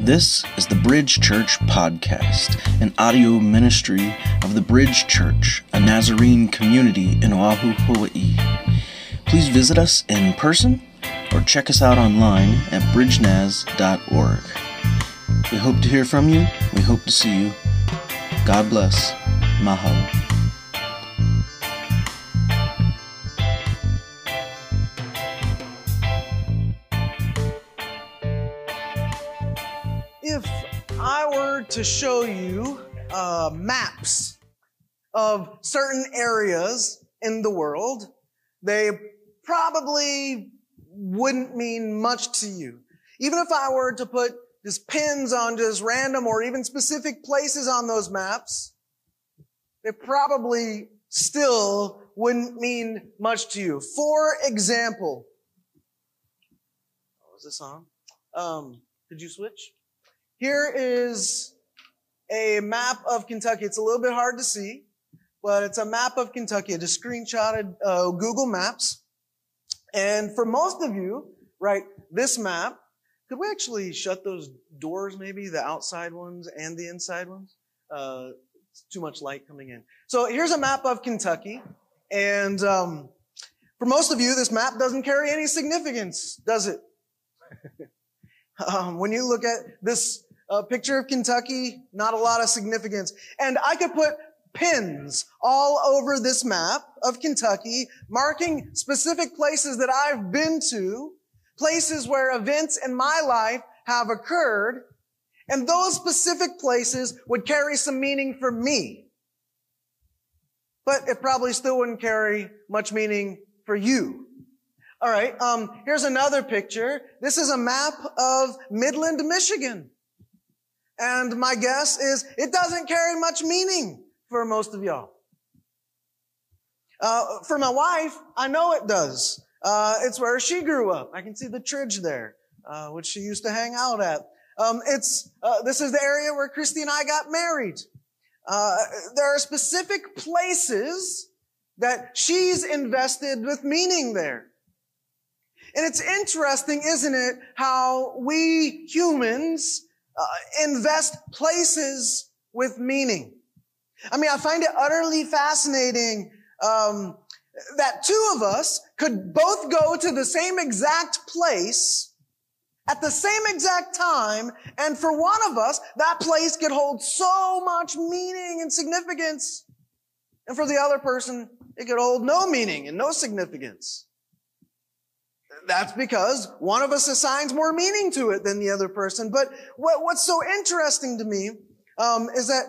This is the Bridge Church Podcast, an audio ministry of the Bridge Church, a Nazarene community in Oahu, Hawaii. Please visit us in person or check us out online at bridgenaz.org. We hope to hear from you. We hope to see you. God bless. Mahalo. To show you uh, maps of certain areas in the world, they probably wouldn't mean much to you. Even if I were to put just pins on just random or even specific places on those maps, they probably still wouldn't mean much to you. For example, what was this on? Um, did you switch? Here is a map of Kentucky. It's a little bit hard to see, but it's a map of Kentucky. It is screenshotted uh, Google Maps. And for most of you, right, this map, could we actually shut those doors maybe, the outside ones and the inside ones? Uh, too much light coming in. So here's a map of Kentucky. And um, for most of you, this map doesn't carry any significance, does it? um, when you look at this a picture of Kentucky, not a lot of significance. And I could put pins all over this map of Kentucky, marking specific places that I've been to, places where events in my life have occurred, and those specific places would carry some meaning for me. But it probably still wouldn't carry much meaning for you. All right, um, here's another picture. This is a map of Midland, Michigan. And my guess is it doesn't carry much meaning for most of y'all. Uh, for my wife, I know it does. Uh, it's where she grew up. I can see the Tridge there, uh, which she used to hang out at. Um, it's uh, this is the area where Christy and I got married. Uh, there are specific places that she's invested with meaning there. And it's interesting, isn't it, how we humans uh, invest places with meaning. I mean, I find it utterly fascinating um, that two of us could both go to the same exact place at the same exact time, and for one of us, that place could hold so much meaning and significance, and for the other person, it could hold no meaning and no significance. That's because one of us assigns more meaning to it than the other person. But what, what's so interesting to me um, is that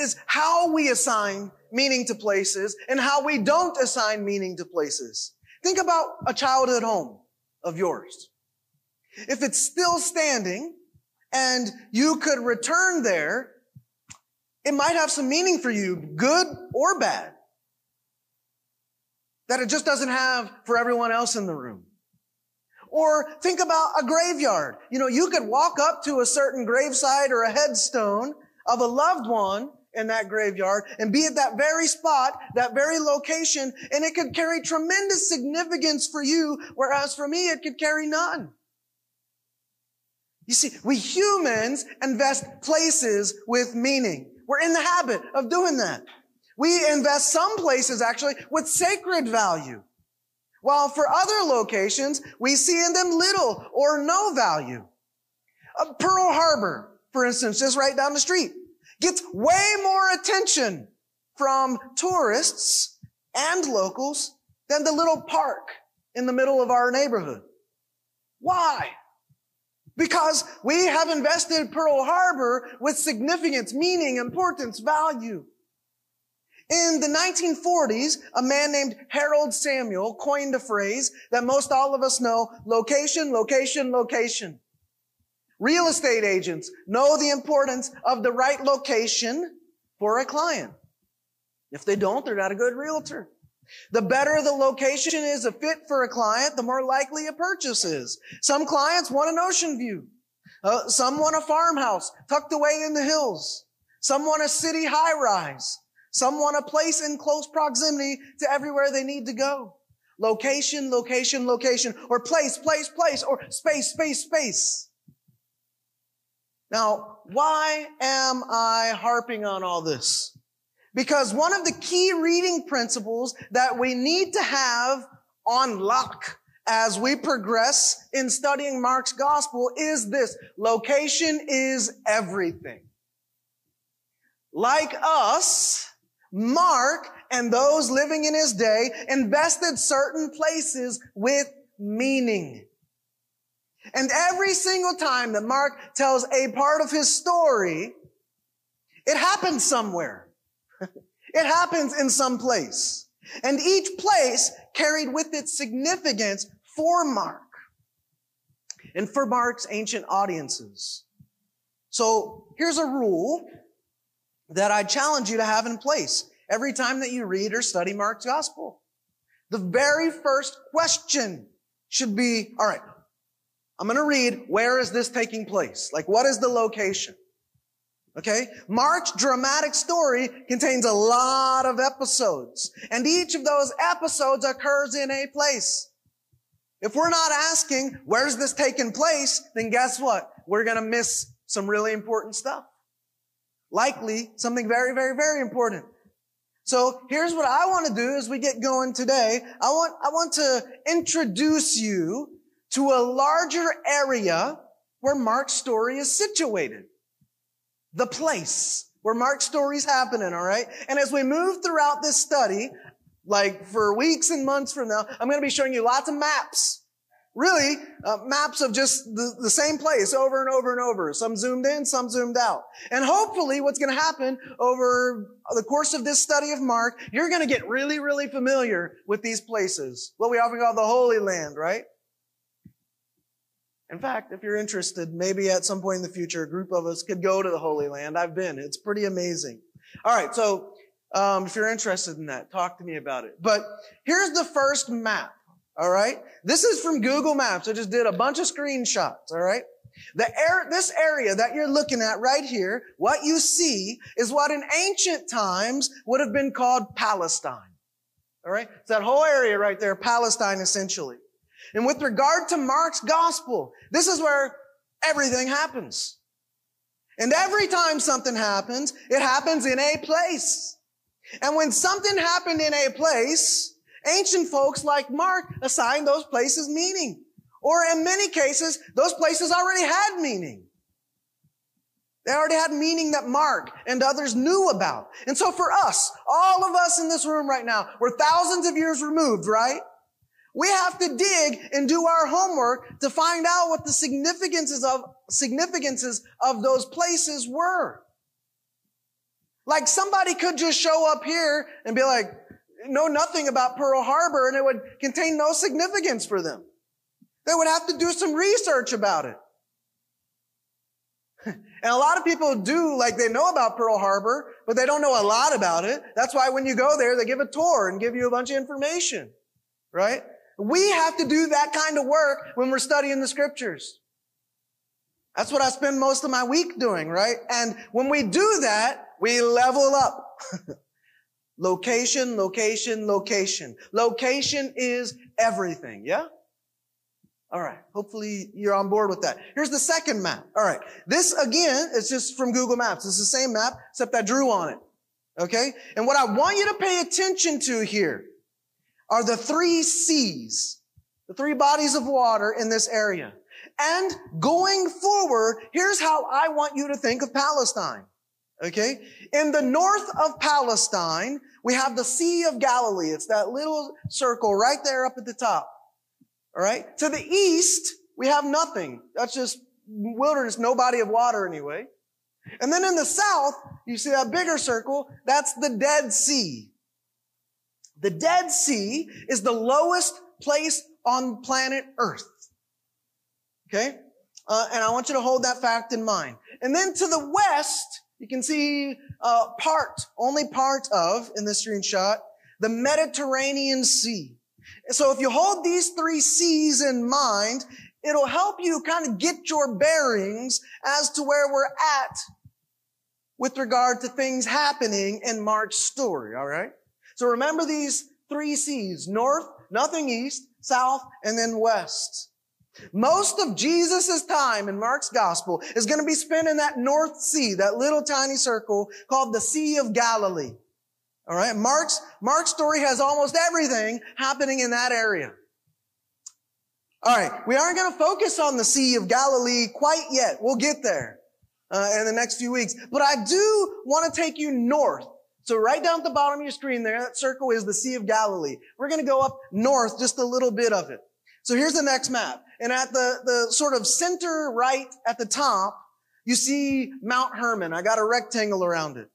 is how we assign meaning to places and how we don't assign meaning to places. Think about a childhood home of yours. If it's still standing and you could return there, it might have some meaning for you, good or bad, that it just doesn't have for everyone else in the room. Or think about a graveyard. You know, you could walk up to a certain gravesite or a headstone of a loved one in that graveyard and be at that very spot, that very location, and it could carry tremendous significance for you, whereas for me, it could carry none. You see, we humans invest places with meaning. We're in the habit of doing that. We invest some places actually with sacred value. While for other locations, we see in them little or no value. Uh, Pearl Harbor, for instance, just right down the street, gets way more attention from tourists and locals than the little park in the middle of our neighborhood. Why? Because we have invested Pearl Harbor with significance, meaning, importance, value. In the 1940s, a man named Harold Samuel coined a phrase that most all of us know, location, location, location. Real estate agents know the importance of the right location for a client. If they don't, they're not a good realtor. The better the location is a fit for a client, the more likely a purchase is. Some clients want an ocean view. Uh, some want a farmhouse tucked away in the hills. Some want a city high rise. Some want a place in close proximity to everywhere they need to go. Location, location, location, or place, place, place, or space, space, space. Now, why am I harping on all this? Because one of the key reading principles that we need to have on lock as we progress in studying Mark's gospel is this. Location is everything. Like us, Mark and those living in his day invested certain places with meaning. And every single time that Mark tells a part of his story, it happens somewhere. it happens in some place. And each place carried with it significance for Mark and for Mark's ancient audiences. So here's a rule that I challenge you to have in place every time that you read or study Mark's gospel. The very first question should be, all right, I'm going to read, where is this taking place? Like, what is the location? Okay? Mark's dramatic story contains a lot of episodes, and each of those episodes occurs in a place. If we're not asking, where's this taking place, then guess what? We're going to miss some really important stuff. Likely something very, very, very important. So here's what I want to do as we get going today. I want, I want to introduce you to a larger area where Mark's story is situated. The place where Mark's story is happening, all right? And as we move throughout this study, like for weeks and months from now, I'm going to be showing you lots of maps. Really, uh, maps of just the, the same place over and over and over. Some zoomed in, some zoomed out. And hopefully what's going to happen over the course of this study of Mark, you're going to get really, really familiar with these places. What we often call the Holy Land, right? In fact, if you're interested, maybe at some point in the future, a group of us could go to the Holy Land. I've been. It's pretty amazing. All right. So, um, if you're interested in that, talk to me about it. But here's the first map. All right. This is from Google Maps. I just did a bunch of screenshots. All right. The air, this area that you're looking at right here, what you see is what in ancient times would have been called Palestine. All right. It's that whole area right there, Palestine essentially. And with regard to Mark's gospel, this is where everything happens. And every time something happens, it happens in a place. And when something happened in a place, ancient folks like Mark assigned those places meaning. Or in many cases, those places already had meaning. They already had meaning that Mark and others knew about. And so for us, all of us in this room right now, we're thousands of years removed, right? We have to dig and do our homework to find out what the significances of, significances of those places were. Like somebody could just show up here and be like, know nothing about Pearl Harbor and it would contain no significance for them. They would have to do some research about it. and a lot of people do like they know about Pearl Harbor, but they don't know a lot about it. That's why when you go there, they give a tour and give you a bunch of information. Right? We have to do that kind of work when we're studying the scriptures. That's what I spend most of my week doing, right? And when we do that, we level up. location, location, location. Location is everything, yeah? All right. Hopefully you're on board with that. Here's the second map. All right. This again is just from Google Maps. It's the same map, except I drew on it. Okay? And what I want you to pay attention to here are the three seas, the three bodies of water in this area. And going forward, here's how I want you to think of Palestine. Okay? In the north of Palestine, we have the Sea of Galilee. It's that little circle right there up at the top. All right? To the east, we have nothing. That's just wilderness, no body of water anyway. And then in the south, you see that bigger circle. That's the Dead Sea. The Dead Sea is the lowest place on planet Earth. Okay? Uh, and I want you to hold that fact in mind. And then to the west, you can see uh, part, only part of, in this screenshot, the Mediterranean Sea. So if you hold these three seas in mind, it'll help you kind of get your bearings as to where we're at with regard to things happening in Mark's story, all right? So remember these three seas, north, nothing east, south, and then west. Most of Jesus' time in Mark's gospel is going to be spent in that North Sea, that little tiny circle called the Sea of Galilee. All right. Mark's, Mark's story has almost everything happening in that area. All right. We aren't going to focus on the Sea of Galilee quite yet. We'll get there uh, in the next few weeks. But I do want to take you north. So right down at the bottom of your screen there, that circle is the Sea of Galilee. We're going to go up north just a little bit of it. So here's the next map. And at the, the sort of center right at the top, you see Mount Hermon. I got a rectangle around it.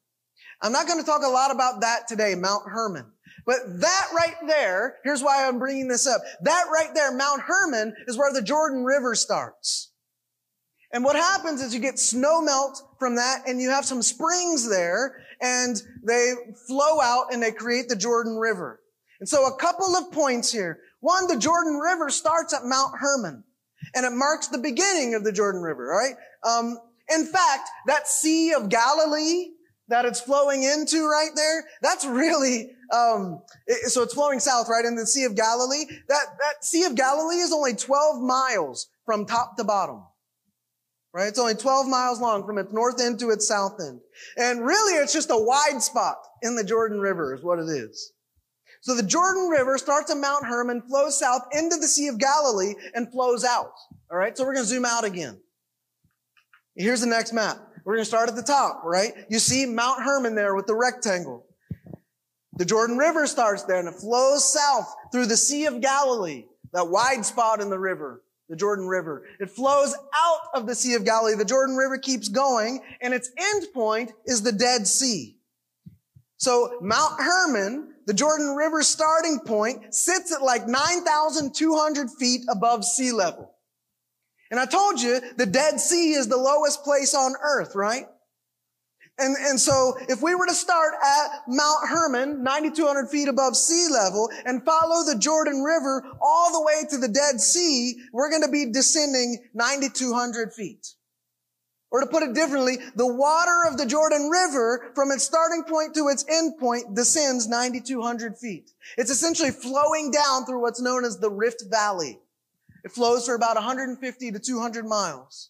I'm not going to talk a lot about that today, Mount Hermon. But that right there, here's why I'm bringing this up. That right there, Mount Hermon, is where the Jordan River starts. And what happens is you get snow melt from that and you have some springs there and they flow out and they create the Jordan River. And so a couple of points here. One, the Jordan River starts at Mount Hermon and it marks the beginning of the Jordan River, right? Um, in fact, that Sea of Galilee that it's flowing into right there, that's really, um, it, so it's flowing south, right, in the Sea of Galilee. That, that Sea of Galilee is only 12 miles from top to bottom. Right? It's only 12 miles long from its north end to its south end. And really, it's just a wide spot in the Jordan River is what it is. So the Jordan River starts at Mount Hermon, flows south into the Sea of Galilee, and flows out. All right? So we're going to zoom out again. Here's the next map. We're going to start at the top, right? You see Mount Hermon there with the rectangle. The Jordan River starts there and it flows south through the Sea of Galilee, that wide spot in the river, the Jordan River. It flows out of the Sea of Galilee. The Jordan River keeps going and its end point is the Dead Sea. So Mount Hermon, the Jordan River starting point, sits at like 9,200 feet above sea level. And I told you the Dead Sea is the lowest place on earth, right? And, and so if we were to start at Mount Hermon, 9,200 feet above sea level, and follow the Jordan River all the way to the Dead Sea, we're going to be descending 9,200 feet. Or to put it differently, the water of the Jordan River from its starting point to its end point descends 9,200 feet. It's essentially flowing down through what's known as the Rift Valley. It flows for about 150 to 200 miles.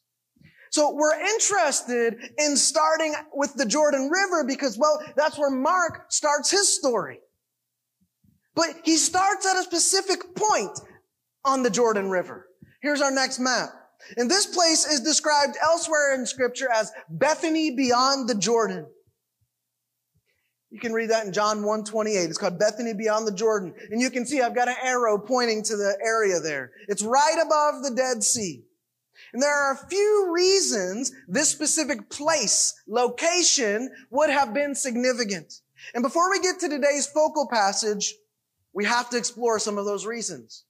So we're interested in starting with the Jordan River because, well, that's where Mark starts his story. But he starts at a specific point on the Jordan River. Here's our next map. And this place is described elsewhere in scripture as Bethany beyond the Jordan. You can read that in John 128. It's called Bethany Beyond the Jordan. And you can see I've got an arrow pointing to the area there. It's right above the Dead Sea. And there are a few reasons this specific place, location, would have been significant. And before we get to today's focal passage, we have to explore some of those reasons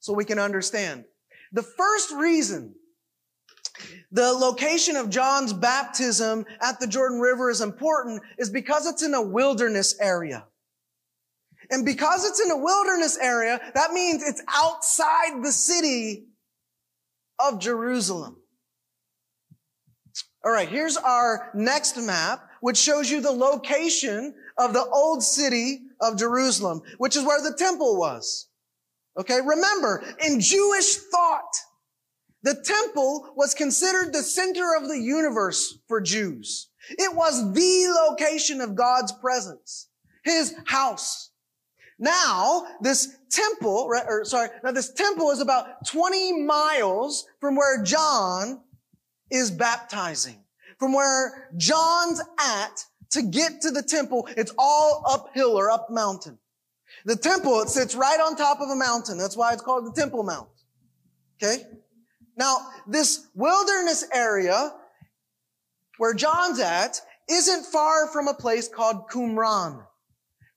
so we can understand. The first reason the location of John's baptism at the Jordan River is important is because it's in a wilderness area. And because it's in a wilderness area, that means it's outside the city of Jerusalem. All right, here's our next map, which shows you the location of the old city of Jerusalem, which is where the temple was. Okay, remember, in Jewish thought, the temple was considered the center of the universe for Jews. It was the location of God's presence, His house. Now, this temple, or sorry, now this temple is about 20 miles from where John is baptizing. From where John's at to get to the temple, it's all uphill or up mountain. The temple, it sits right on top of a mountain. That's why it's called the Temple Mount. Okay? Now, this wilderness area where John's at isn't far from a place called Qumran.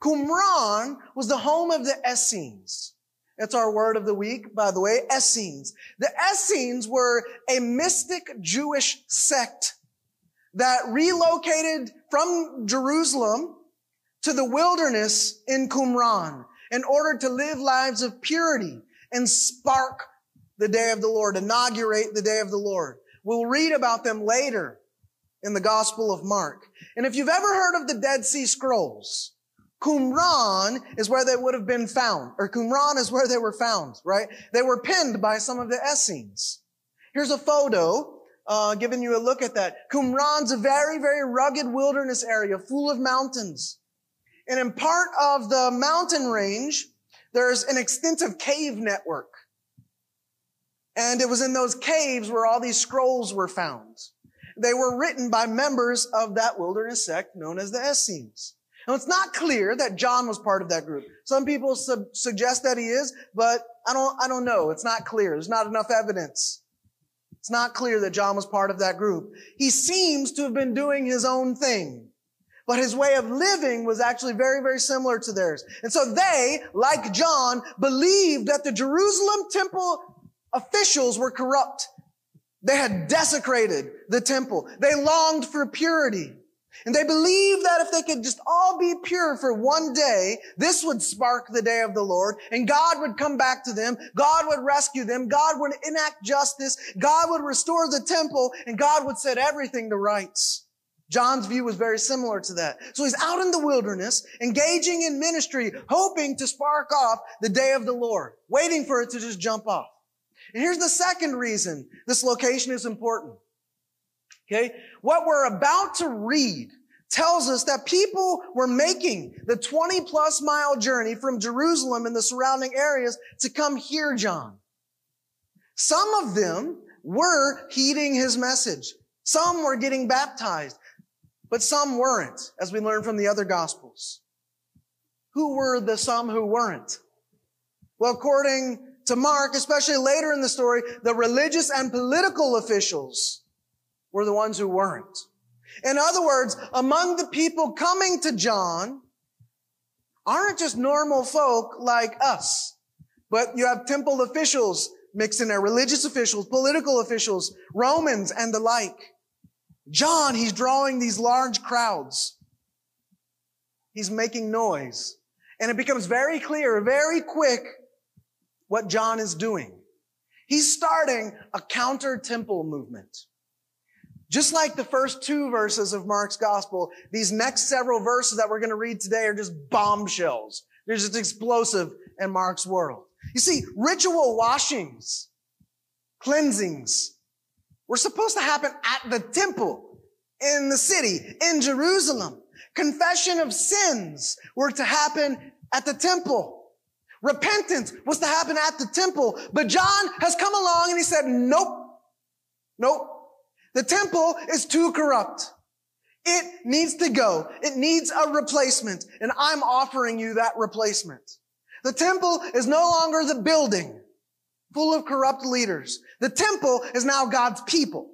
Qumran was the home of the Essenes. That's our word of the week, by the way, Essenes. The Essenes were a mystic Jewish sect that relocated from Jerusalem to the wilderness in Qumran in order to live lives of purity and spark the day of the Lord, inaugurate the day of the Lord. We'll read about them later in the Gospel of Mark. And if you've ever heard of the Dead Sea Scrolls, Qumran is where they would have been found, or Qumran is where they were found, right? They were pinned by some of the Essenes. Here's a photo, uh, giving you a look at that. Qumran's a very, very rugged wilderness area full of mountains. And in part of the mountain range, there's an extensive cave network. And it was in those caves where all these scrolls were found. They were written by members of that wilderness sect known as the Essenes. Now, it's not clear that John was part of that group. Some people su- suggest that he is, but I don't, I don't know. It's not clear. There's not enough evidence. It's not clear that John was part of that group. He seems to have been doing his own thing. But his way of living was actually very, very similar to theirs. And so they, like John, believed that the Jerusalem temple officials were corrupt. They had desecrated the temple. They longed for purity. And they believed that if they could just all be pure for one day, this would spark the day of the Lord and God would come back to them. God would rescue them. God would enact justice. God would restore the temple and God would set everything to rights. John's view was very similar to that. So he's out in the wilderness, engaging in ministry, hoping to spark off the day of the Lord, waiting for it to just jump off. And here's the second reason this location is important. Okay. What we're about to read tells us that people were making the 20 plus mile journey from Jerusalem and the surrounding areas to come hear John. Some of them were heeding his message. Some were getting baptized, but some weren't, as we learn from the other gospels. Who were the some who weren't? Well, according to Mark, especially later in the story, the religious and political officials were the ones who weren't. In other words, among the people coming to John aren't just normal folk like us, but you have temple officials mixed in there, religious officials, political officials, Romans and the like. John, he's drawing these large crowds. He's making noise. And it becomes very clear, very quick, what John is doing. He's starting a counter temple movement. Just like the first two verses of Mark's gospel, these next several verses that we're going to read today are just bombshells. They're just explosive in Mark's world. You see, ritual washings, cleansings, were supposed to happen at the temple in the city, in Jerusalem. Confession of sins were to happen at the temple. Repentance was to happen at the temple. But John has come along and he said, nope, nope. The temple is too corrupt. It needs to go. It needs a replacement. And I'm offering you that replacement. The temple is no longer the building full of corrupt leaders. The temple is now God's people.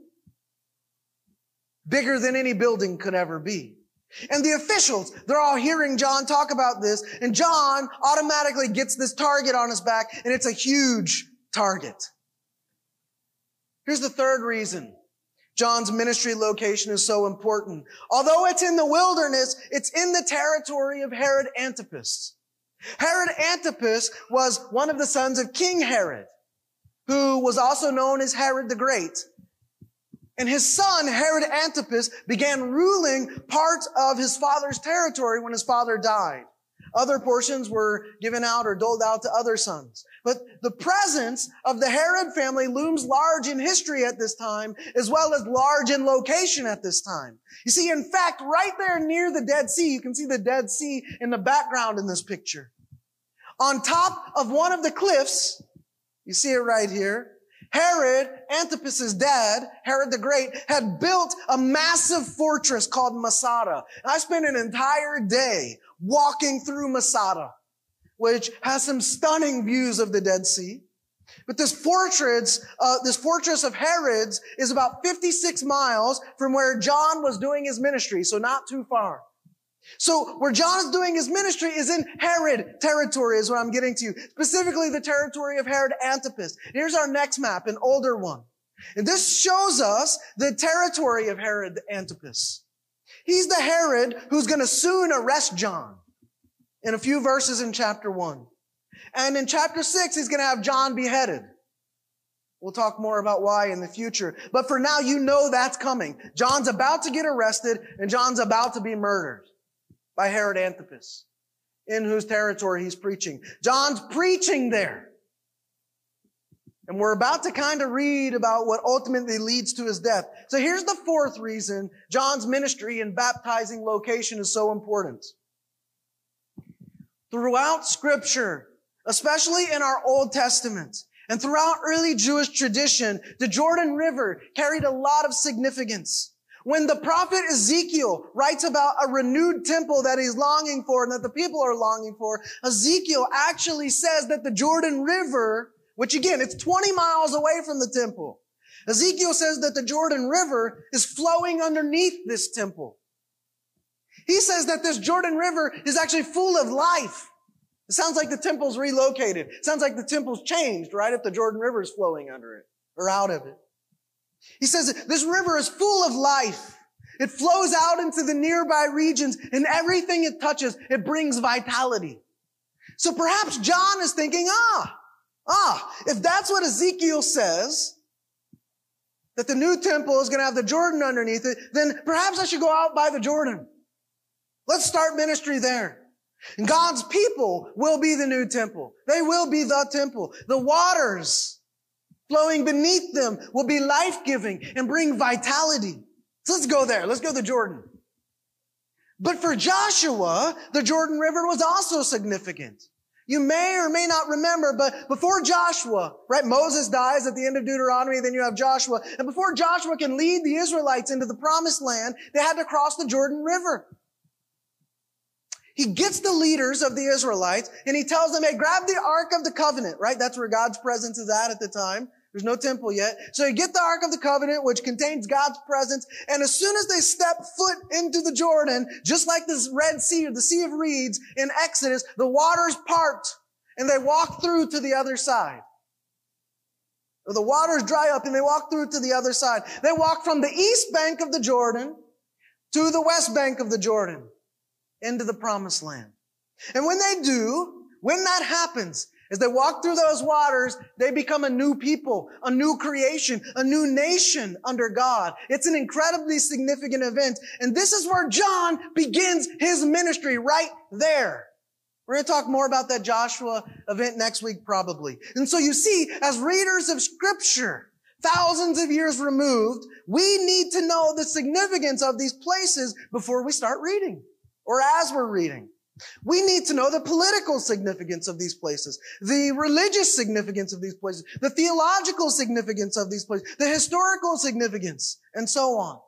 Bigger than any building could ever be. And the officials, they're all hearing John talk about this, and John automatically gets this target on his back, and it's a huge target. Here's the third reason John's ministry location is so important. Although it's in the wilderness, it's in the territory of Herod Antipas. Herod Antipas was one of the sons of King Herod, who was also known as Herod the Great. And his son, Herod Antipas, began ruling part of his father's territory when his father died. Other portions were given out or doled out to other sons. But the presence of the Herod family looms large in history at this time, as well as large in location at this time. You see, in fact, right there near the Dead Sea, you can see the Dead Sea in the background in this picture. On top of one of the cliffs, you see it right here, Herod, Antipas's dad, Herod the Great, had built a massive fortress called Masada. I spent an entire day walking through Masada, which has some stunning views of the Dead Sea. But this fortress, uh, this fortress of Herod's is about 56 miles from where John was doing his ministry, so not too far. So where John is doing his ministry is in Herod territory is what I'm getting to. Specifically the territory of Herod Antipas. Here's our next map, an older one. And this shows us the territory of Herod Antipas. He's the Herod who's going to soon arrest John in a few verses in chapter one. And in chapter six, he's going to have John beheaded. We'll talk more about why in the future. But for now, you know that's coming. John's about to get arrested and John's about to be murdered by Herod Antipas. in whose territory he's preaching. John's preaching there. And we're about to kind of read about what ultimately leads to his death. So here's the fourth reason John's ministry and baptizing location is so important. Throughout scripture, especially in our Old Testament, and throughout early Jewish tradition, the Jordan River carried a lot of significance. When the prophet Ezekiel writes about a renewed temple that he's longing for and that the people are longing for, Ezekiel actually says that the Jordan River which again, it's 20 miles away from the temple. Ezekiel says that the Jordan River is flowing underneath this temple. He says that this Jordan River is actually full of life. It sounds like the temple's relocated. It sounds like the temple's changed, right? If the Jordan River is flowing under it or out of it. He says this river is full of life. It flows out into the nearby regions and everything it touches, it brings vitality. So perhaps John is thinking, ah, Ah, if that's what Ezekiel says, that the new temple is going to have the Jordan underneath it, then perhaps I should go out by the Jordan. Let's start ministry there. And God's people will be the new temple. They will be the temple. The waters flowing beneath them will be life-giving and bring vitality. So let's go there. Let's go to Jordan. But for Joshua, the Jordan River was also significant. You may or may not remember, but before Joshua, right, Moses dies at the end of Deuteronomy, then you have Joshua. And before Joshua can lead the Israelites into the promised land, they had to cross the Jordan River. He gets the leaders of the Israelites and he tells them, hey, grab the Ark of the Covenant, right? That's where God's presence is at at the time. There's no temple yet. So you get the Ark of the Covenant, which contains God's presence. And as soon as they step foot into the Jordan, just like this Red Sea or the Sea of Reeds in Exodus, the waters part and they walk through to the other side. The waters dry up and they walk through to the other side. They walk from the east bank of the Jordan to the west bank of the Jordan into the promised land. And when they do, when that happens, as they walk through those waters, they become a new people, a new creation, a new nation under God. It's an incredibly significant event. And this is where John begins his ministry right there. We're going to talk more about that Joshua event next week, probably. And so you see, as readers of scripture, thousands of years removed, we need to know the significance of these places before we start reading or as we're reading. We need to know the political significance of these places, the religious significance of these places, the theological significance of these places, the historical significance, and so on.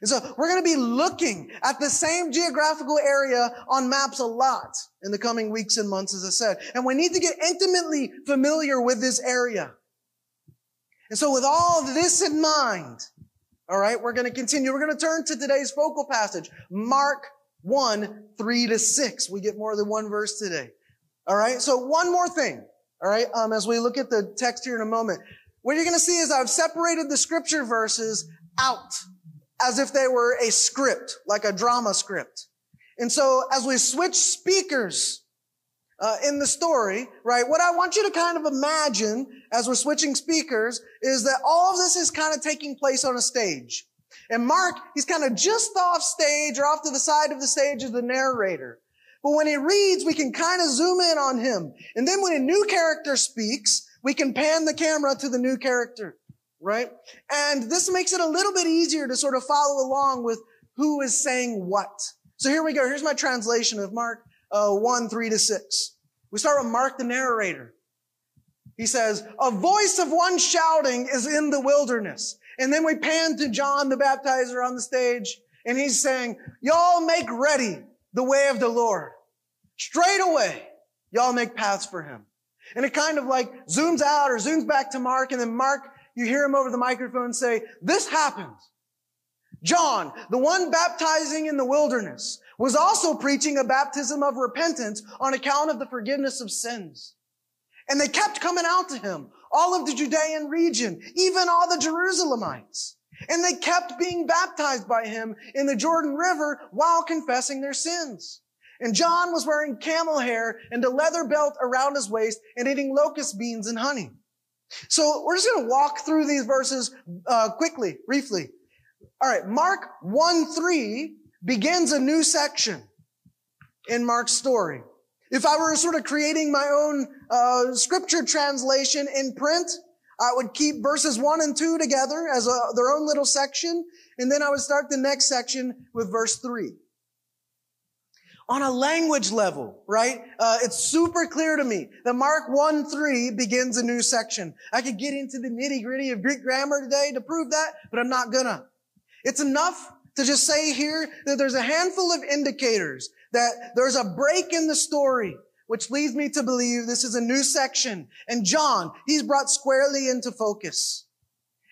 And so we're going to be looking at the same geographical area on maps a lot in the coming weeks and months, as I said. And we need to get intimately familiar with this area. And so with all this in mind, all right, we're going to continue. We're going to turn to today's focal passage, Mark 1, 3 to 6. We get more than one verse today. All right. So one more thing. All right. Um, as we look at the text here in a moment, what you're going to see is I've separated the scripture verses out as if they were a script, like a drama script. And so as we switch speakers, uh, in the story, right? What I want you to kind of imagine as we're switching speakers is that all of this is kind of taking place on a stage. And Mark, he's kind of just off stage or off to the side of the stage as the narrator. But when he reads, we can kind of zoom in on him. And then when a new character speaks, we can pan the camera to the new character, right? And this makes it a little bit easier to sort of follow along with who is saying what. So here we go. Here's my translation of Mark uh, 1, 3 to 6. We start with Mark the narrator. He says, a voice of one shouting is in the wilderness. And then we pan to John the baptizer on the stage and he's saying, y'all make ready the way of the Lord. Straight away, y'all make paths for him. And it kind of like zooms out or zooms back to Mark and then Mark, you hear him over the microphone say, this happens. John, the one baptizing in the wilderness, was also preaching a baptism of repentance on account of the forgiveness of sins. And they kept coming out to him, all of the Judean region, even all the Jerusalemites. And they kept being baptized by him in the Jordan River while confessing their sins. And John was wearing camel hair and a leather belt around his waist and eating locust beans and honey. So we're just going to walk through these verses uh, quickly, briefly. All right, Mark 1 3 begins a new section in Mark's story. If I were sort of creating my own uh, scripture translation in print, I would keep verses one and two together as a, their own little section, and then I would start the next section with verse three. On a language level, right? Uh, it's super clear to me that Mark 1 3 begins a new section. I could get into the nitty gritty of Greek grammar today to prove that, but I'm not gonna. It's enough to just say here that there's a handful of indicators that there's a break in the story, which leads me to believe this is a new section. And John, he's brought squarely into focus.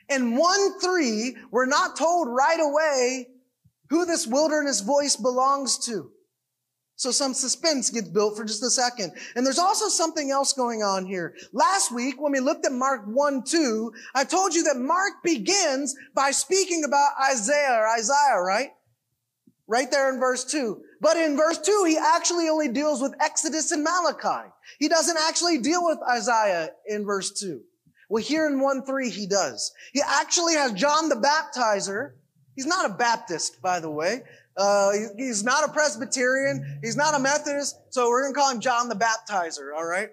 In 1 3, we're not told right away who this wilderness voice belongs to. So some suspense gets built for just a second. And there's also something else going on here. Last week, when we looked at Mark 1, 2, I told you that Mark begins by speaking about Isaiah or Isaiah, right? Right there in verse 2. But in verse 2, he actually only deals with Exodus and Malachi. He doesn't actually deal with Isaiah in verse 2. Well, here in 1 3, he does. He actually has John the Baptizer. He's not a Baptist, by the way. Uh, he's not a Presbyterian. He's not a Methodist. So we're going to call him John the Baptizer, all right?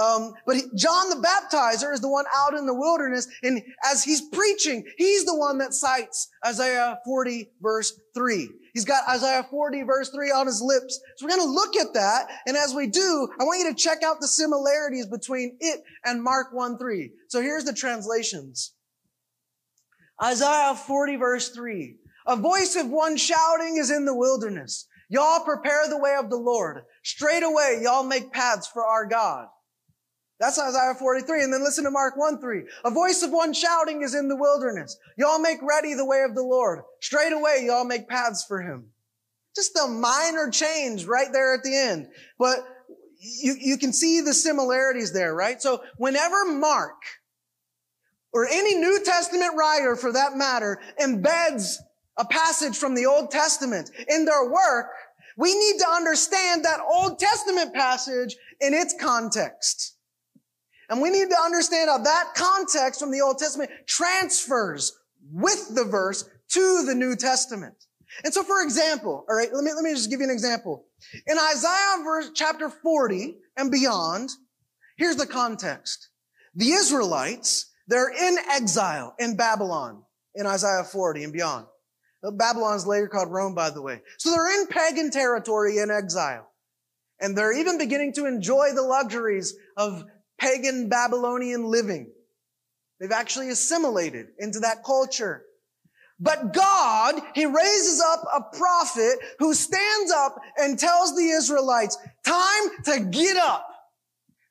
Um, but he, John the Baptizer is the one out in the wilderness, and as he's preaching, he's the one that cites Isaiah 40 verse 3. He's got Isaiah 40 verse 3 on his lips. So we're going to look at that, and as we do, I want you to check out the similarities between it and Mark 1 3. So here's the translations. Isaiah 40 verse 3. A voice of one shouting is in the wilderness. Y'all prepare the way of the Lord. Straight away, y'all make paths for our God. That's Isaiah 43. And then listen to Mark 1 3. A voice of one shouting is in the wilderness. Y'all make ready the way of the Lord. Straight away, y'all make paths for him. Just a minor change right there at the end. But you, you can see the similarities there, right? So whenever Mark or any New Testament writer for that matter embeds a passage from the Old Testament in their work, we need to understand that Old Testament passage in its context. And we need to understand how that context from the Old Testament transfers with the verse to the New Testament. And so, for example, all right, let me, let me just give you an example. In Isaiah verse, chapter 40 and beyond, here's the context. The Israelites, they're in exile in Babylon in Isaiah 40 and beyond. Babylon is later called Rome, by the way. So they're in pagan territory in exile. And they're even beginning to enjoy the luxuries of pagan Babylonian living. They've actually assimilated into that culture. But God, He raises up a prophet who stands up and tells the Israelites, time to get up.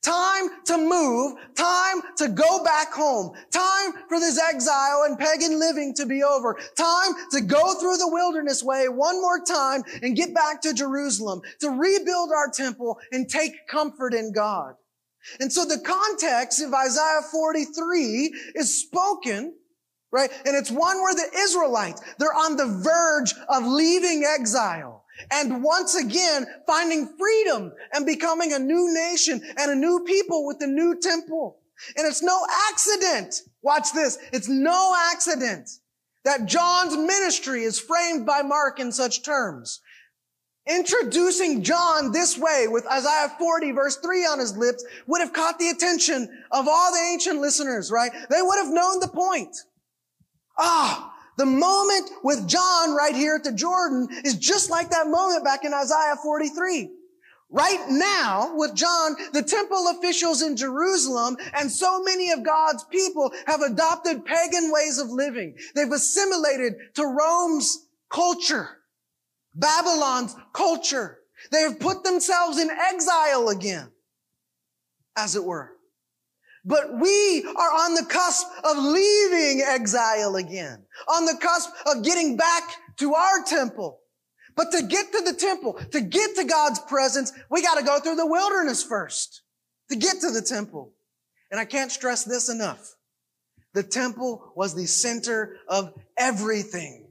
Time to move. Time to go back home. Time for this exile and pagan living to be over. Time to go through the wilderness way one more time and get back to Jerusalem, to rebuild our temple and take comfort in God. And so the context of Isaiah 43 is spoken, right? And it's one where the Israelites, they're on the verge of leaving exile and once again finding freedom and becoming a new nation and a new people with a new temple. And it's no accident. Watch this. It's no accident that John's ministry is framed by Mark in such terms. Introducing John this way with Isaiah 40 verse 3 on his lips would have caught the attention of all the ancient listeners, right? They would have known the point. Ah, the moment with John right here at the Jordan is just like that moment back in Isaiah 43. Right now, with John, the temple officials in Jerusalem and so many of God's people have adopted pagan ways of living. They've assimilated to Rome's culture. Babylon's culture. They have put themselves in exile again, as it were. But we are on the cusp of leaving exile again, on the cusp of getting back to our temple. But to get to the temple, to get to God's presence, we got to go through the wilderness first to get to the temple. And I can't stress this enough. The temple was the center of everything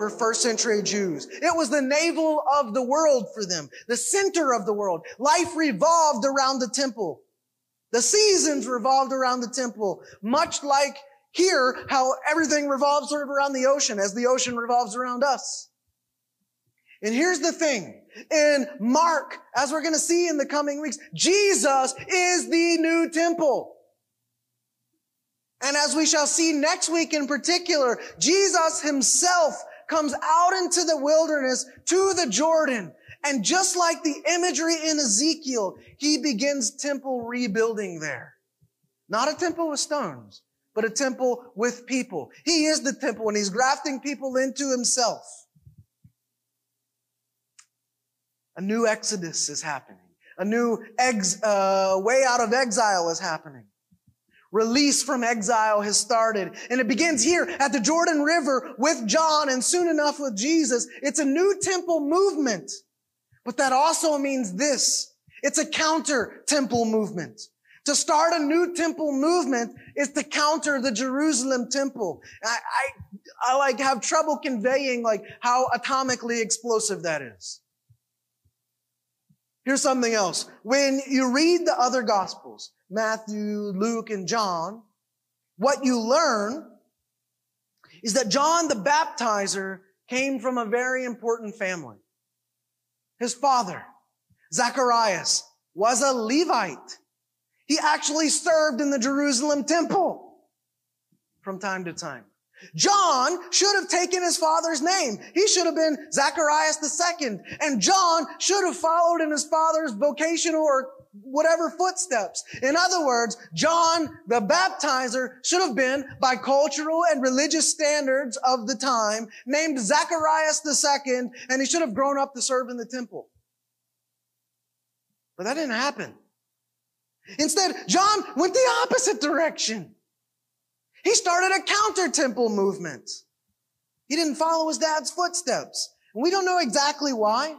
for first century Jews. It was the navel of the world for them, the center of the world. Life revolved around the temple. The seasons revolved around the temple, much like here, how everything revolves sort of around the ocean as the ocean revolves around us. And here's the thing. In Mark, as we're going to see in the coming weeks, Jesus is the new temple. And as we shall see next week in particular, Jesus himself comes out into the wilderness to the Jordan. And just like the imagery in Ezekiel, he begins temple rebuilding there. Not a temple with stones, but a temple with people. He is the temple and he's grafting people into himself. A new exodus is happening. A new ex, uh, way out of exile is happening. Release from exile has started. And it begins here at the Jordan River with John and soon enough with Jesus. It's a new temple movement. But that also means this. It's a counter temple movement. To start a new temple movement is to counter the Jerusalem temple. I, I, I like have trouble conveying like how atomically explosive that is. Here's something else. When you read the other gospels, Matthew, Luke, and John, what you learn is that John the baptizer came from a very important family. His father, Zacharias, was a Levite. He actually served in the Jerusalem temple from time to time. John should have taken his father's name. He should have been Zacharias the second. And John should have followed in his father's vocational or whatever footsteps. In other words, John the baptizer should have been, by cultural and religious standards of the time, named Zacharias the second, and he should have grown up to serve in the temple. But that didn't happen. Instead, John went the opposite direction. He started a counter temple movement. He didn't follow his dad's footsteps. We don't know exactly why.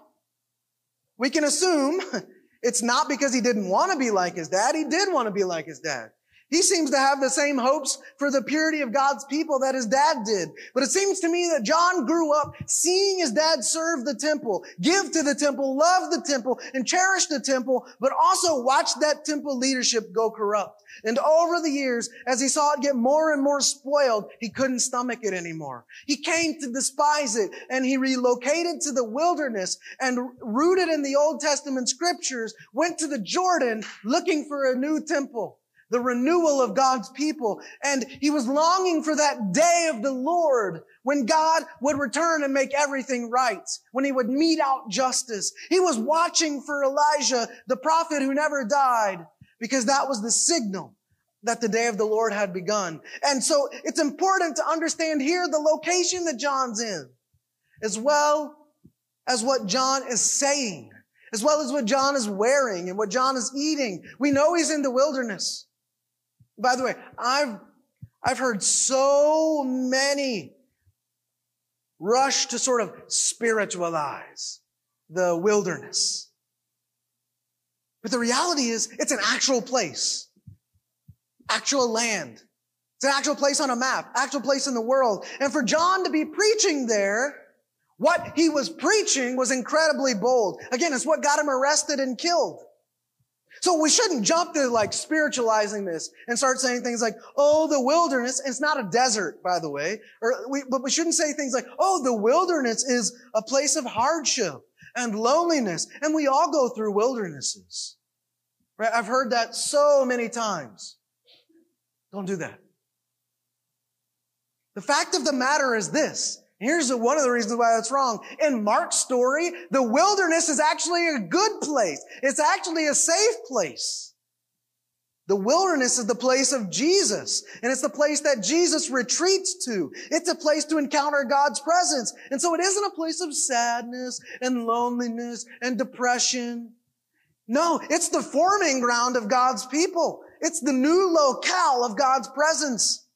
We can assume it's not because he didn't want to be like his dad. He did want to be like his dad. He seems to have the same hopes for the purity of God's people that his dad did. But it seems to me that John grew up seeing his dad serve the temple, give to the temple, love the temple, and cherish the temple, but also watch that temple leadership go corrupt. And over the years, as he saw it get more and more spoiled, he couldn't stomach it anymore. He came to despise it and he relocated to the wilderness and rooted in the Old Testament scriptures, went to the Jordan looking for a new temple the renewal of God's people. And he was longing for that day of the Lord when God would return and make everything right, when he would mete out justice. He was watching for Elijah, the prophet who never died, because that was the signal that the day of the Lord had begun. And so it's important to understand here the location that John's in, as well as what John is saying, as well as what John is wearing and what John is eating. We know he's in the wilderness. By the way, I've, I've heard so many rush to sort of spiritualize the wilderness. But the reality is, it's an actual place. Actual land. It's an actual place on a map, actual place in the world. And for John to be preaching there, what he was preaching was incredibly bold. Again, it's what got him arrested and killed. So we shouldn't jump to like spiritualizing this and start saying things like, oh, the wilderness, it's not a desert, by the way. Or we, but we shouldn't say things like, oh, the wilderness is a place of hardship and loneliness. And we all go through wildernesses. Right? I've heard that so many times. Don't do that. The fact of the matter is this. Here's one of the reasons why that's wrong. In Mark's story, the wilderness is actually a good place. It's actually a safe place. The wilderness is the place of Jesus, and it's the place that Jesus retreats to. It's a place to encounter God's presence. And so it isn't a place of sadness and loneliness and depression. No, it's the forming ground of God's people. It's the new locale of God's presence.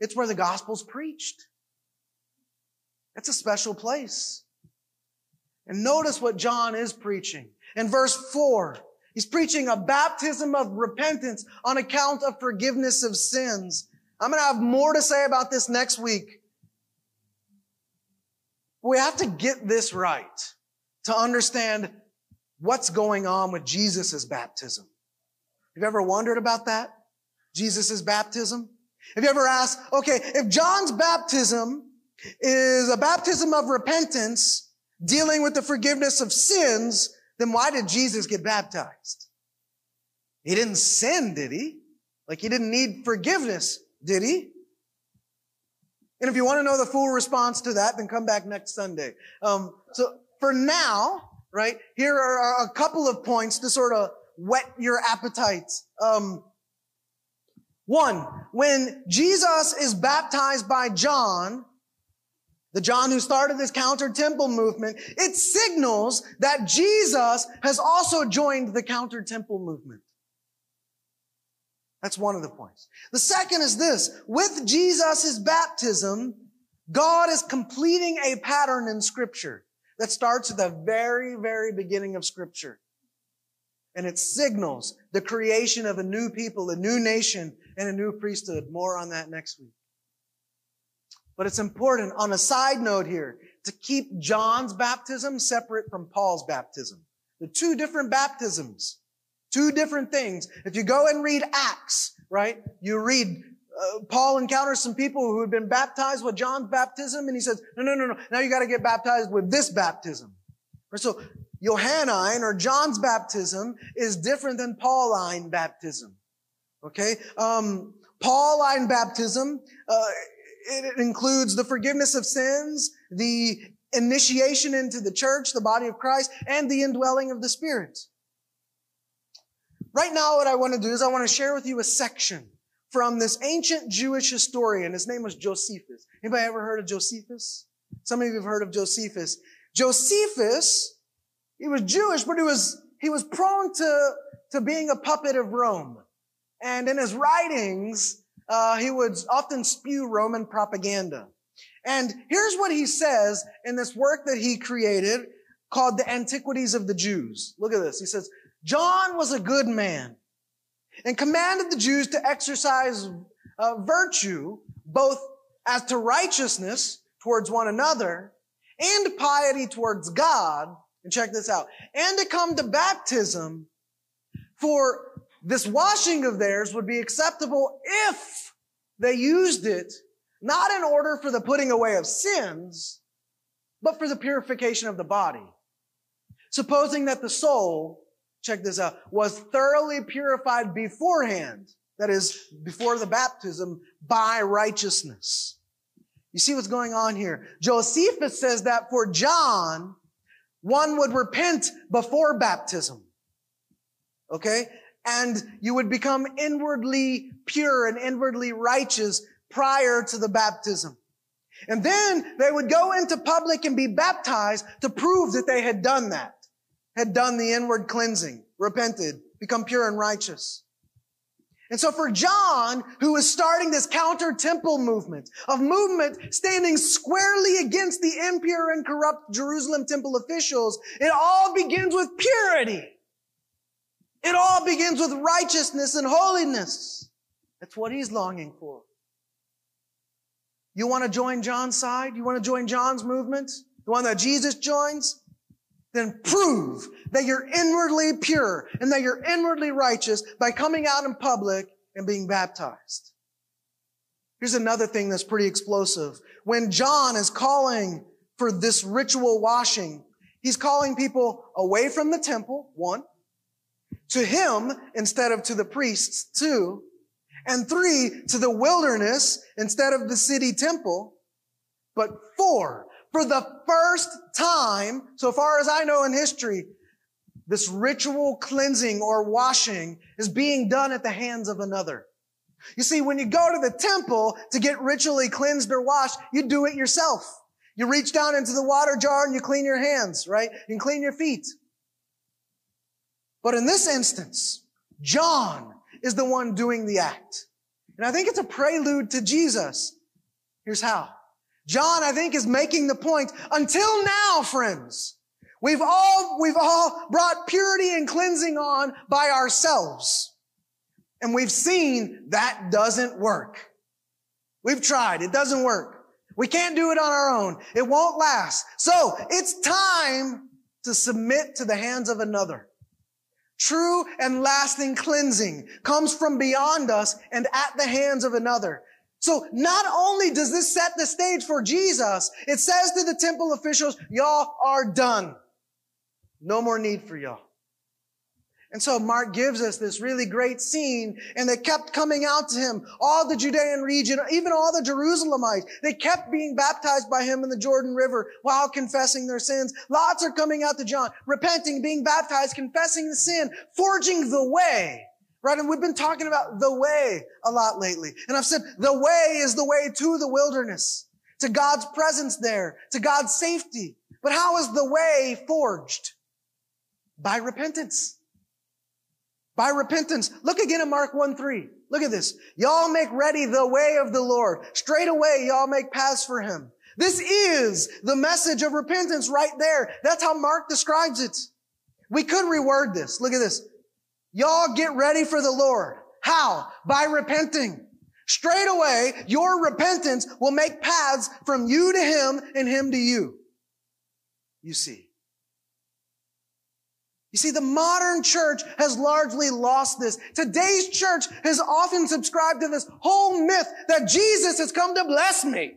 It's where the gospel's preached. It's a special place. And notice what John is preaching. In verse 4, he's preaching a baptism of repentance on account of forgiveness of sins. I'm going to have more to say about this next week. We have to get this right to understand what's going on with Jesus' baptism. Have you ever wondered about that? Jesus' baptism? Have you ever asked, okay, if John's baptism is a baptism of repentance, dealing with the forgiveness of sins, then why did Jesus get baptized? He didn't sin, did he? Like he didn't need forgiveness, did he? And if you want to know the full response to that, then come back next Sunday. Um, so for now, right, here are a couple of points to sort of whet your appetites. Um, one, when Jesus is baptized by John, the John who started this counter temple movement, it signals that Jesus has also joined the counter temple movement. That's one of the points. The second is this. With Jesus' baptism, God is completing a pattern in scripture that starts at the very, very beginning of scripture. And it signals the creation of a new people, a new nation, and a new priesthood. More on that next week. But it's important on a side note here to keep John's baptism separate from Paul's baptism. The two different baptisms, two different things. If you go and read Acts, right, you read uh, Paul encounters some people who had been baptized with John's baptism, and he says, "No, no, no, no! Now you got to get baptized with this baptism." So Johannine or John's baptism is different than Pauline baptism. Okay, um, Pauline baptism uh, it includes the forgiveness of sins, the initiation into the church, the body of Christ, and the indwelling of the Spirit. Right now, what I want to do is I want to share with you a section from this ancient Jewish historian. His name was Josephus. Anybody ever heard of Josephus? Some of you have heard of Josephus. Josephus, he was Jewish, but he was, he was prone to, to being a puppet of Rome. And in his writings, uh, he would often spew Roman propaganda. And here's what he says in this work that he created called the Antiquities of the Jews. Look at this. He says, John was a good man and commanded the Jews to exercise uh, virtue both as to righteousness towards one another and piety towards God. And check this out. And to come to baptism for this washing of theirs would be acceptable if they used it not in order for the putting away of sins, but for the purification of the body. Supposing that the soul, check this out, was thoroughly purified beforehand, that is, before the baptism, by righteousness. You see what's going on here? Josephus says that for John, one would repent before baptism. Okay? And you would become inwardly pure and inwardly righteous prior to the baptism. And then they would go into public and be baptized to prove that they had done that, had done the inward cleansing, repented, become pure and righteous. And so for John, who was starting this counter temple movement, of movement standing squarely against the impure and corrupt Jerusalem temple officials, it all begins with purity. It all begins with righteousness and holiness. That's what he's longing for. You want to join John's side? You want to join John's movement? The one that Jesus joins? Then prove that you're inwardly pure and that you're inwardly righteous by coming out in public and being baptized. Here's another thing that's pretty explosive. When John is calling for this ritual washing, he's calling people away from the temple, one, to him instead of to the priests, two. And three, to the wilderness instead of the city temple. But four, for the first time, so far as I know in history, this ritual cleansing or washing is being done at the hands of another. You see, when you go to the temple to get ritually cleansed or washed, you do it yourself. You reach down into the water jar and you clean your hands, right? You clean your feet. But in this instance, John is the one doing the act. And I think it's a prelude to Jesus. Here's how. John, I think, is making the point, until now, friends, we've all, we've all brought purity and cleansing on by ourselves. And we've seen that doesn't work. We've tried. It doesn't work. We can't do it on our own. It won't last. So it's time to submit to the hands of another. True and lasting cleansing comes from beyond us and at the hands of another. So not only does this set the stage for Jesus, it says to the temple officials, y'all are done. No more need for y'all. And so Mark gives us this really great scene and they kept coming out to him. All the Judean region, even all the Jerusalemites, they kept being baptized by him in the Jordan River while confessing their sins. Lots are coming out to John, repenting, being baptized, confessing the sin, forging the way. Right? And we've been talking about the way a lot lately. And I've said the way is the way to the wilderness, to God's presence there, to God's safety. But how is the way forged? By repentance. By repentance. Look again at Mark 1 3. Look at this. Y'all make ready the way of the Lord. Straight away, y'all make paths for him. This is the message of repentance right there. That's how Mark describes it. We could reword this. Look at this. Y'all get ready for the Lord. How? By repenting. Straight away, your repentance will make paths from you to him and him to you. You see. You see, the modern church has largely lost this. Today's church has often subscribed to this whole myth that Jesus has come to bless me.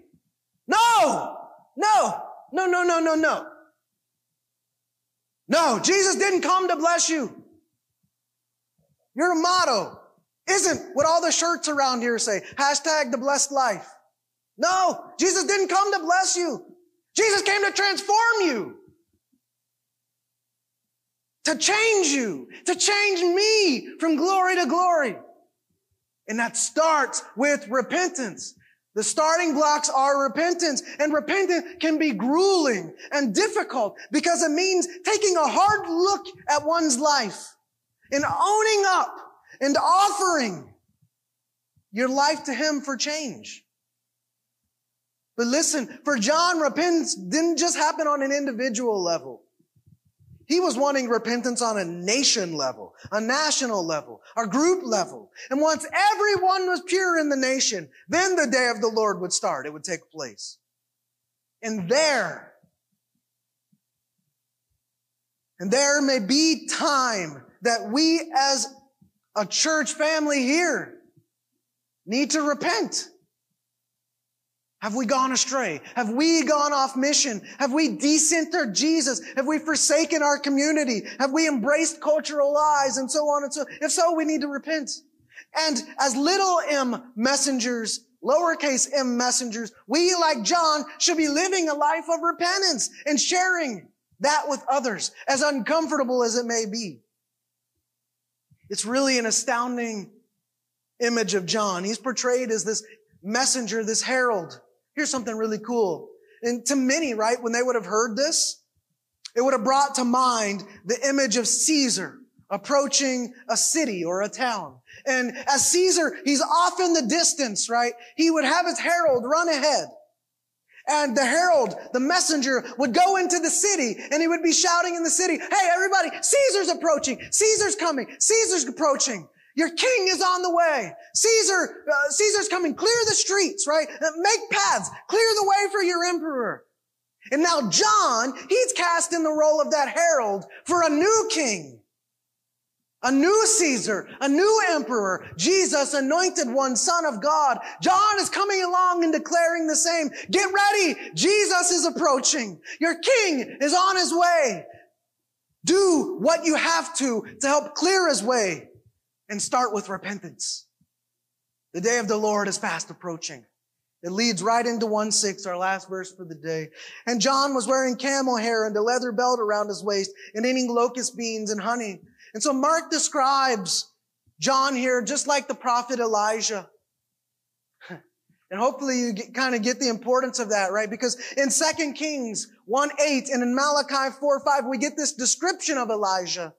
No! No! No, no, no, no, no. No, Jesus didn't come to bless you. Your motto isn't what all the shirts around here say. Hashtag the blessed life. No, Jesus didn't come to bless you. Jesus came to transform you to change you, to change me from glory to glory. And that starts with repentance. The starting blocks are repentance and repentance can be grueling and difficult because it means taking a hard look at one's life and owning up and offering your life to Him for change. But listen, for John, repentance didn't just happen on an individual level. He was wanting repentance on a nation level, a national level, a group level. And once everyone was pure in the nation, then the day of the Lord would start. It would take place. And there, and there may be time that we as a church family here need to repent. Have we gone astray? Have we gone off mission? Have we decentered Jesus? Have we forsaken our community? Have we embraced cultural lies and so on and so? If so, we need to repent. And as little m messengers, lowercase m messengers, we like John should be living a life of repentance and sharing that with others, as uncomfortable as it may be. It's really an astounding image of John. He's portrayed as this messenger, this herald Here's something really cool. And to many, right, when they would have heard this, it would have brought to mind the image of Caesar approaching a city or a town. And as Caesar, he's off in the distance, right? He would have his herald run ahead. And the herald, the messenger, would go into the city and he would be shouting in the city, Hey, everybody, Caesar's approaching. Caesar's coming. Caesar's approaching. Your king is on the way. Caesar, uh, Caesar's coming. Clear the streets, right? Uh, make paths. Clear the way for your emperor. And now John, he's cast in the role of that herald for a new king. A new Caesar, a new emperor, Jesus, anointed one, son of God. John is coming along and declaring the same. Get ready. Jesus is approaching. Your king is on his way. Do what you have to to help clear his way and start with repentance. The day of the Lord is fast approaching. It leads right into 1-6, our last verse for the day. And John was wearing camel hair and a leather belt around his waist and eating locust beans and honey. And so Mark describes John here just like the prophet Elijah. And hopefully you get, kind of get the importance of that, right? Because in 2 Kings 1 8 and in Malachi 4 5, we get this description of Elijah.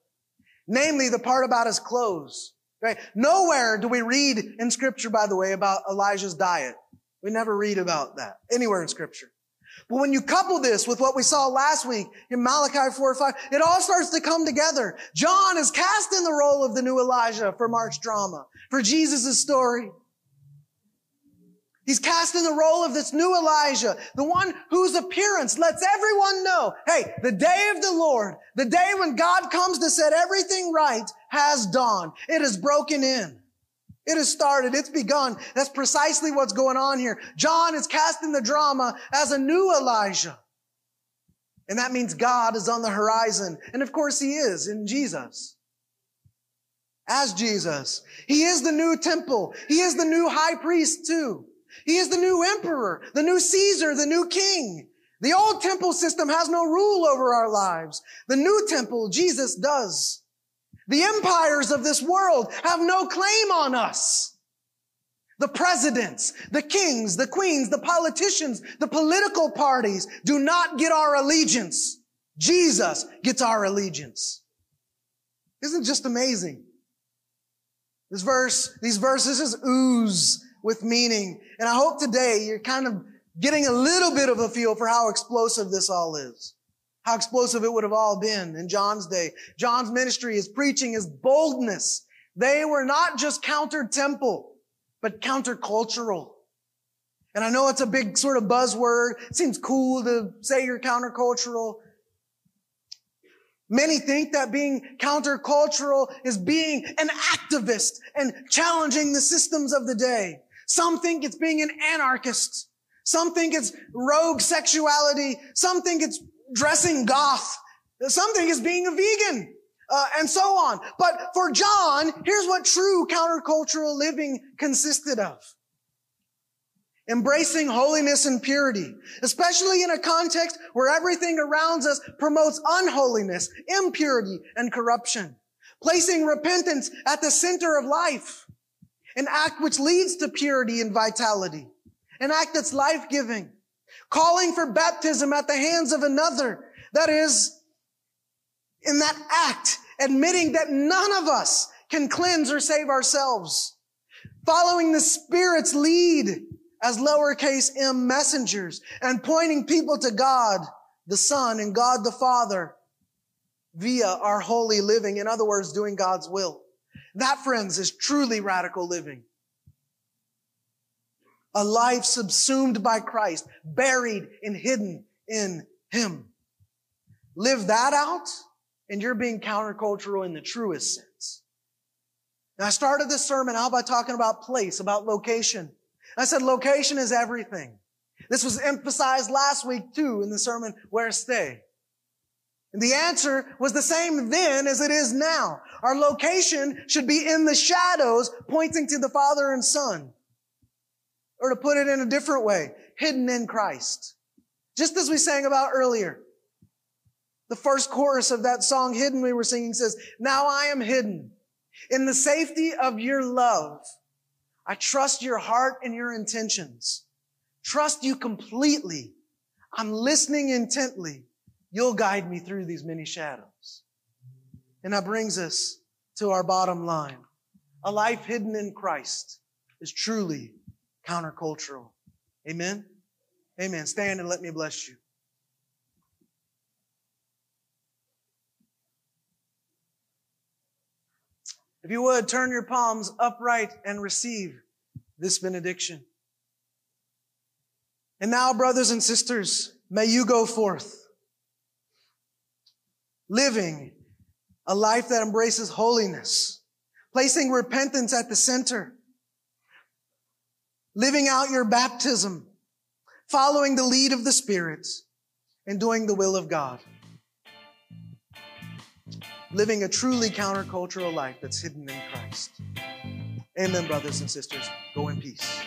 Namely, the part about his clothes. Right? Nowhere do we read in scripture, by the way, about Elijah's diet. We never read about that anywhere in scripture. But when you couple this with what we saw last week in Malachi 4 or 5, it all starts to come together. John is cast in the role of the new Elijah for Mark's drama, for Jesus' story. He's cast in the role of this new Elijah, the one whose appearance lets everyone know, hey, the day of the Lord, the day when God comes to set everything right has dawned. It has broken in. It has started. It's begun. That's precisely what's going on here. John is casting the drama as a new Elijah. And that means God is on the horizon. And of course he is in Jesus. As Jesus. He is the new temple. He is the new high priest too. He is the new emperor, the new Caesar, the new king. The old temple system has no rule over our lives. The new temple, Jesus does. The empires of this world have no claim on us. The presidents, the kings, the queens, the politicians, the political parties do not get our allegiance. Jesus gets our allegiance. Isn't just amazing? This verse, these verses is ooze with meaning. And I hope today you're kind of getting a little bit of a feel for how explosive this all is. How explosive it would have all been in John's day. John's ministry, his preaching, his boldness. They were not just counter temple, but countercultural. And I know it's a big sort of buzzword. It seems cool to say you're countercultural. Many think that being countercultural is being an activist and challenging the systems of the day. Some think it's being an anarchist. Some think it's rogue sexuality. Some think it's dressing goth. Some think it's being a vegan. Uh, and so on. But for John, here's what true countercultural living consisted of. Embracing holiness and purity, especially in a context where everything around us promotes unholiness, impurity, and corruption. Placing repentance at the center of life. An act which leads to purity and vitality. An act that's life-giving calling for baptism at the hands of another. That is, in that act, admitting that none of us can cleanse or save ourselves. Following the Spirit's lead as lowercase m messengers and pointing people to God, the Son, and God the Father via our holy living. In other words, doing God's will. That, friends, is truly radical living a life subsumed by Christ, buried and hidden in Him. Live that out, and you're being countercultural in the truest sense. Now, I started this sermon out by talking about place, about location. I said location is everything. This was emphasized last week too in the sermon, Where Stay. And the answer was the same then as it is now. Our location should be in the shadows pointing to the Father and Son. Or to put it in a different way, hidden in Christ. Just as we sang about earlier. The first chorus of that song, Hidden, we were singing says, Now I am hidden in the safety of your love. I trust your heart and your intentions. Trust you completely. I'm listening intently. You'll guide me through these many shadows. And that brings us to our bottom line. A life hidden in Christ is truly countercultural. Amen? Amen. Stand and let me bless you. If you would, turn your palms upright and receive this benediction. And now, brothers and sisters, may you go forth, living a life that embraces holiness, placing repentance at the center, living out your baptism, following the lead of the Spirit, and doing the will of God. Living a truly countercultural life that's hidden in Christ. Amen, brothers and sisters. Go in peace.